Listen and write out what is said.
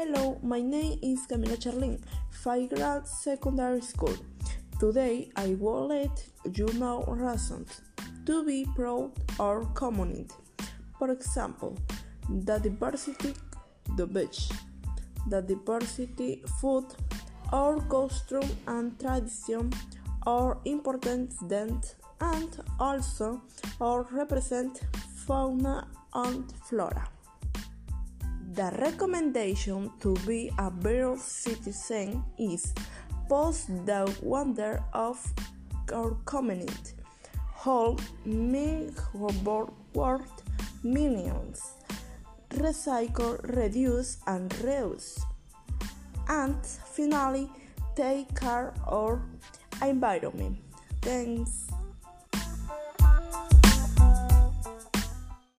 Hello, my name is Camila Charlin, 5th grade secondary school. Today I will let you know reasons to be proud of community. For example, the diversity the beach, the diversity food, our costume and tradition are important then and also our represent fauna and flora. The recommendation to be a better citizen is post the wonder of our community, hold me world millions, recycle, reduce, and reuse, and finally take care of our environment. Thanks.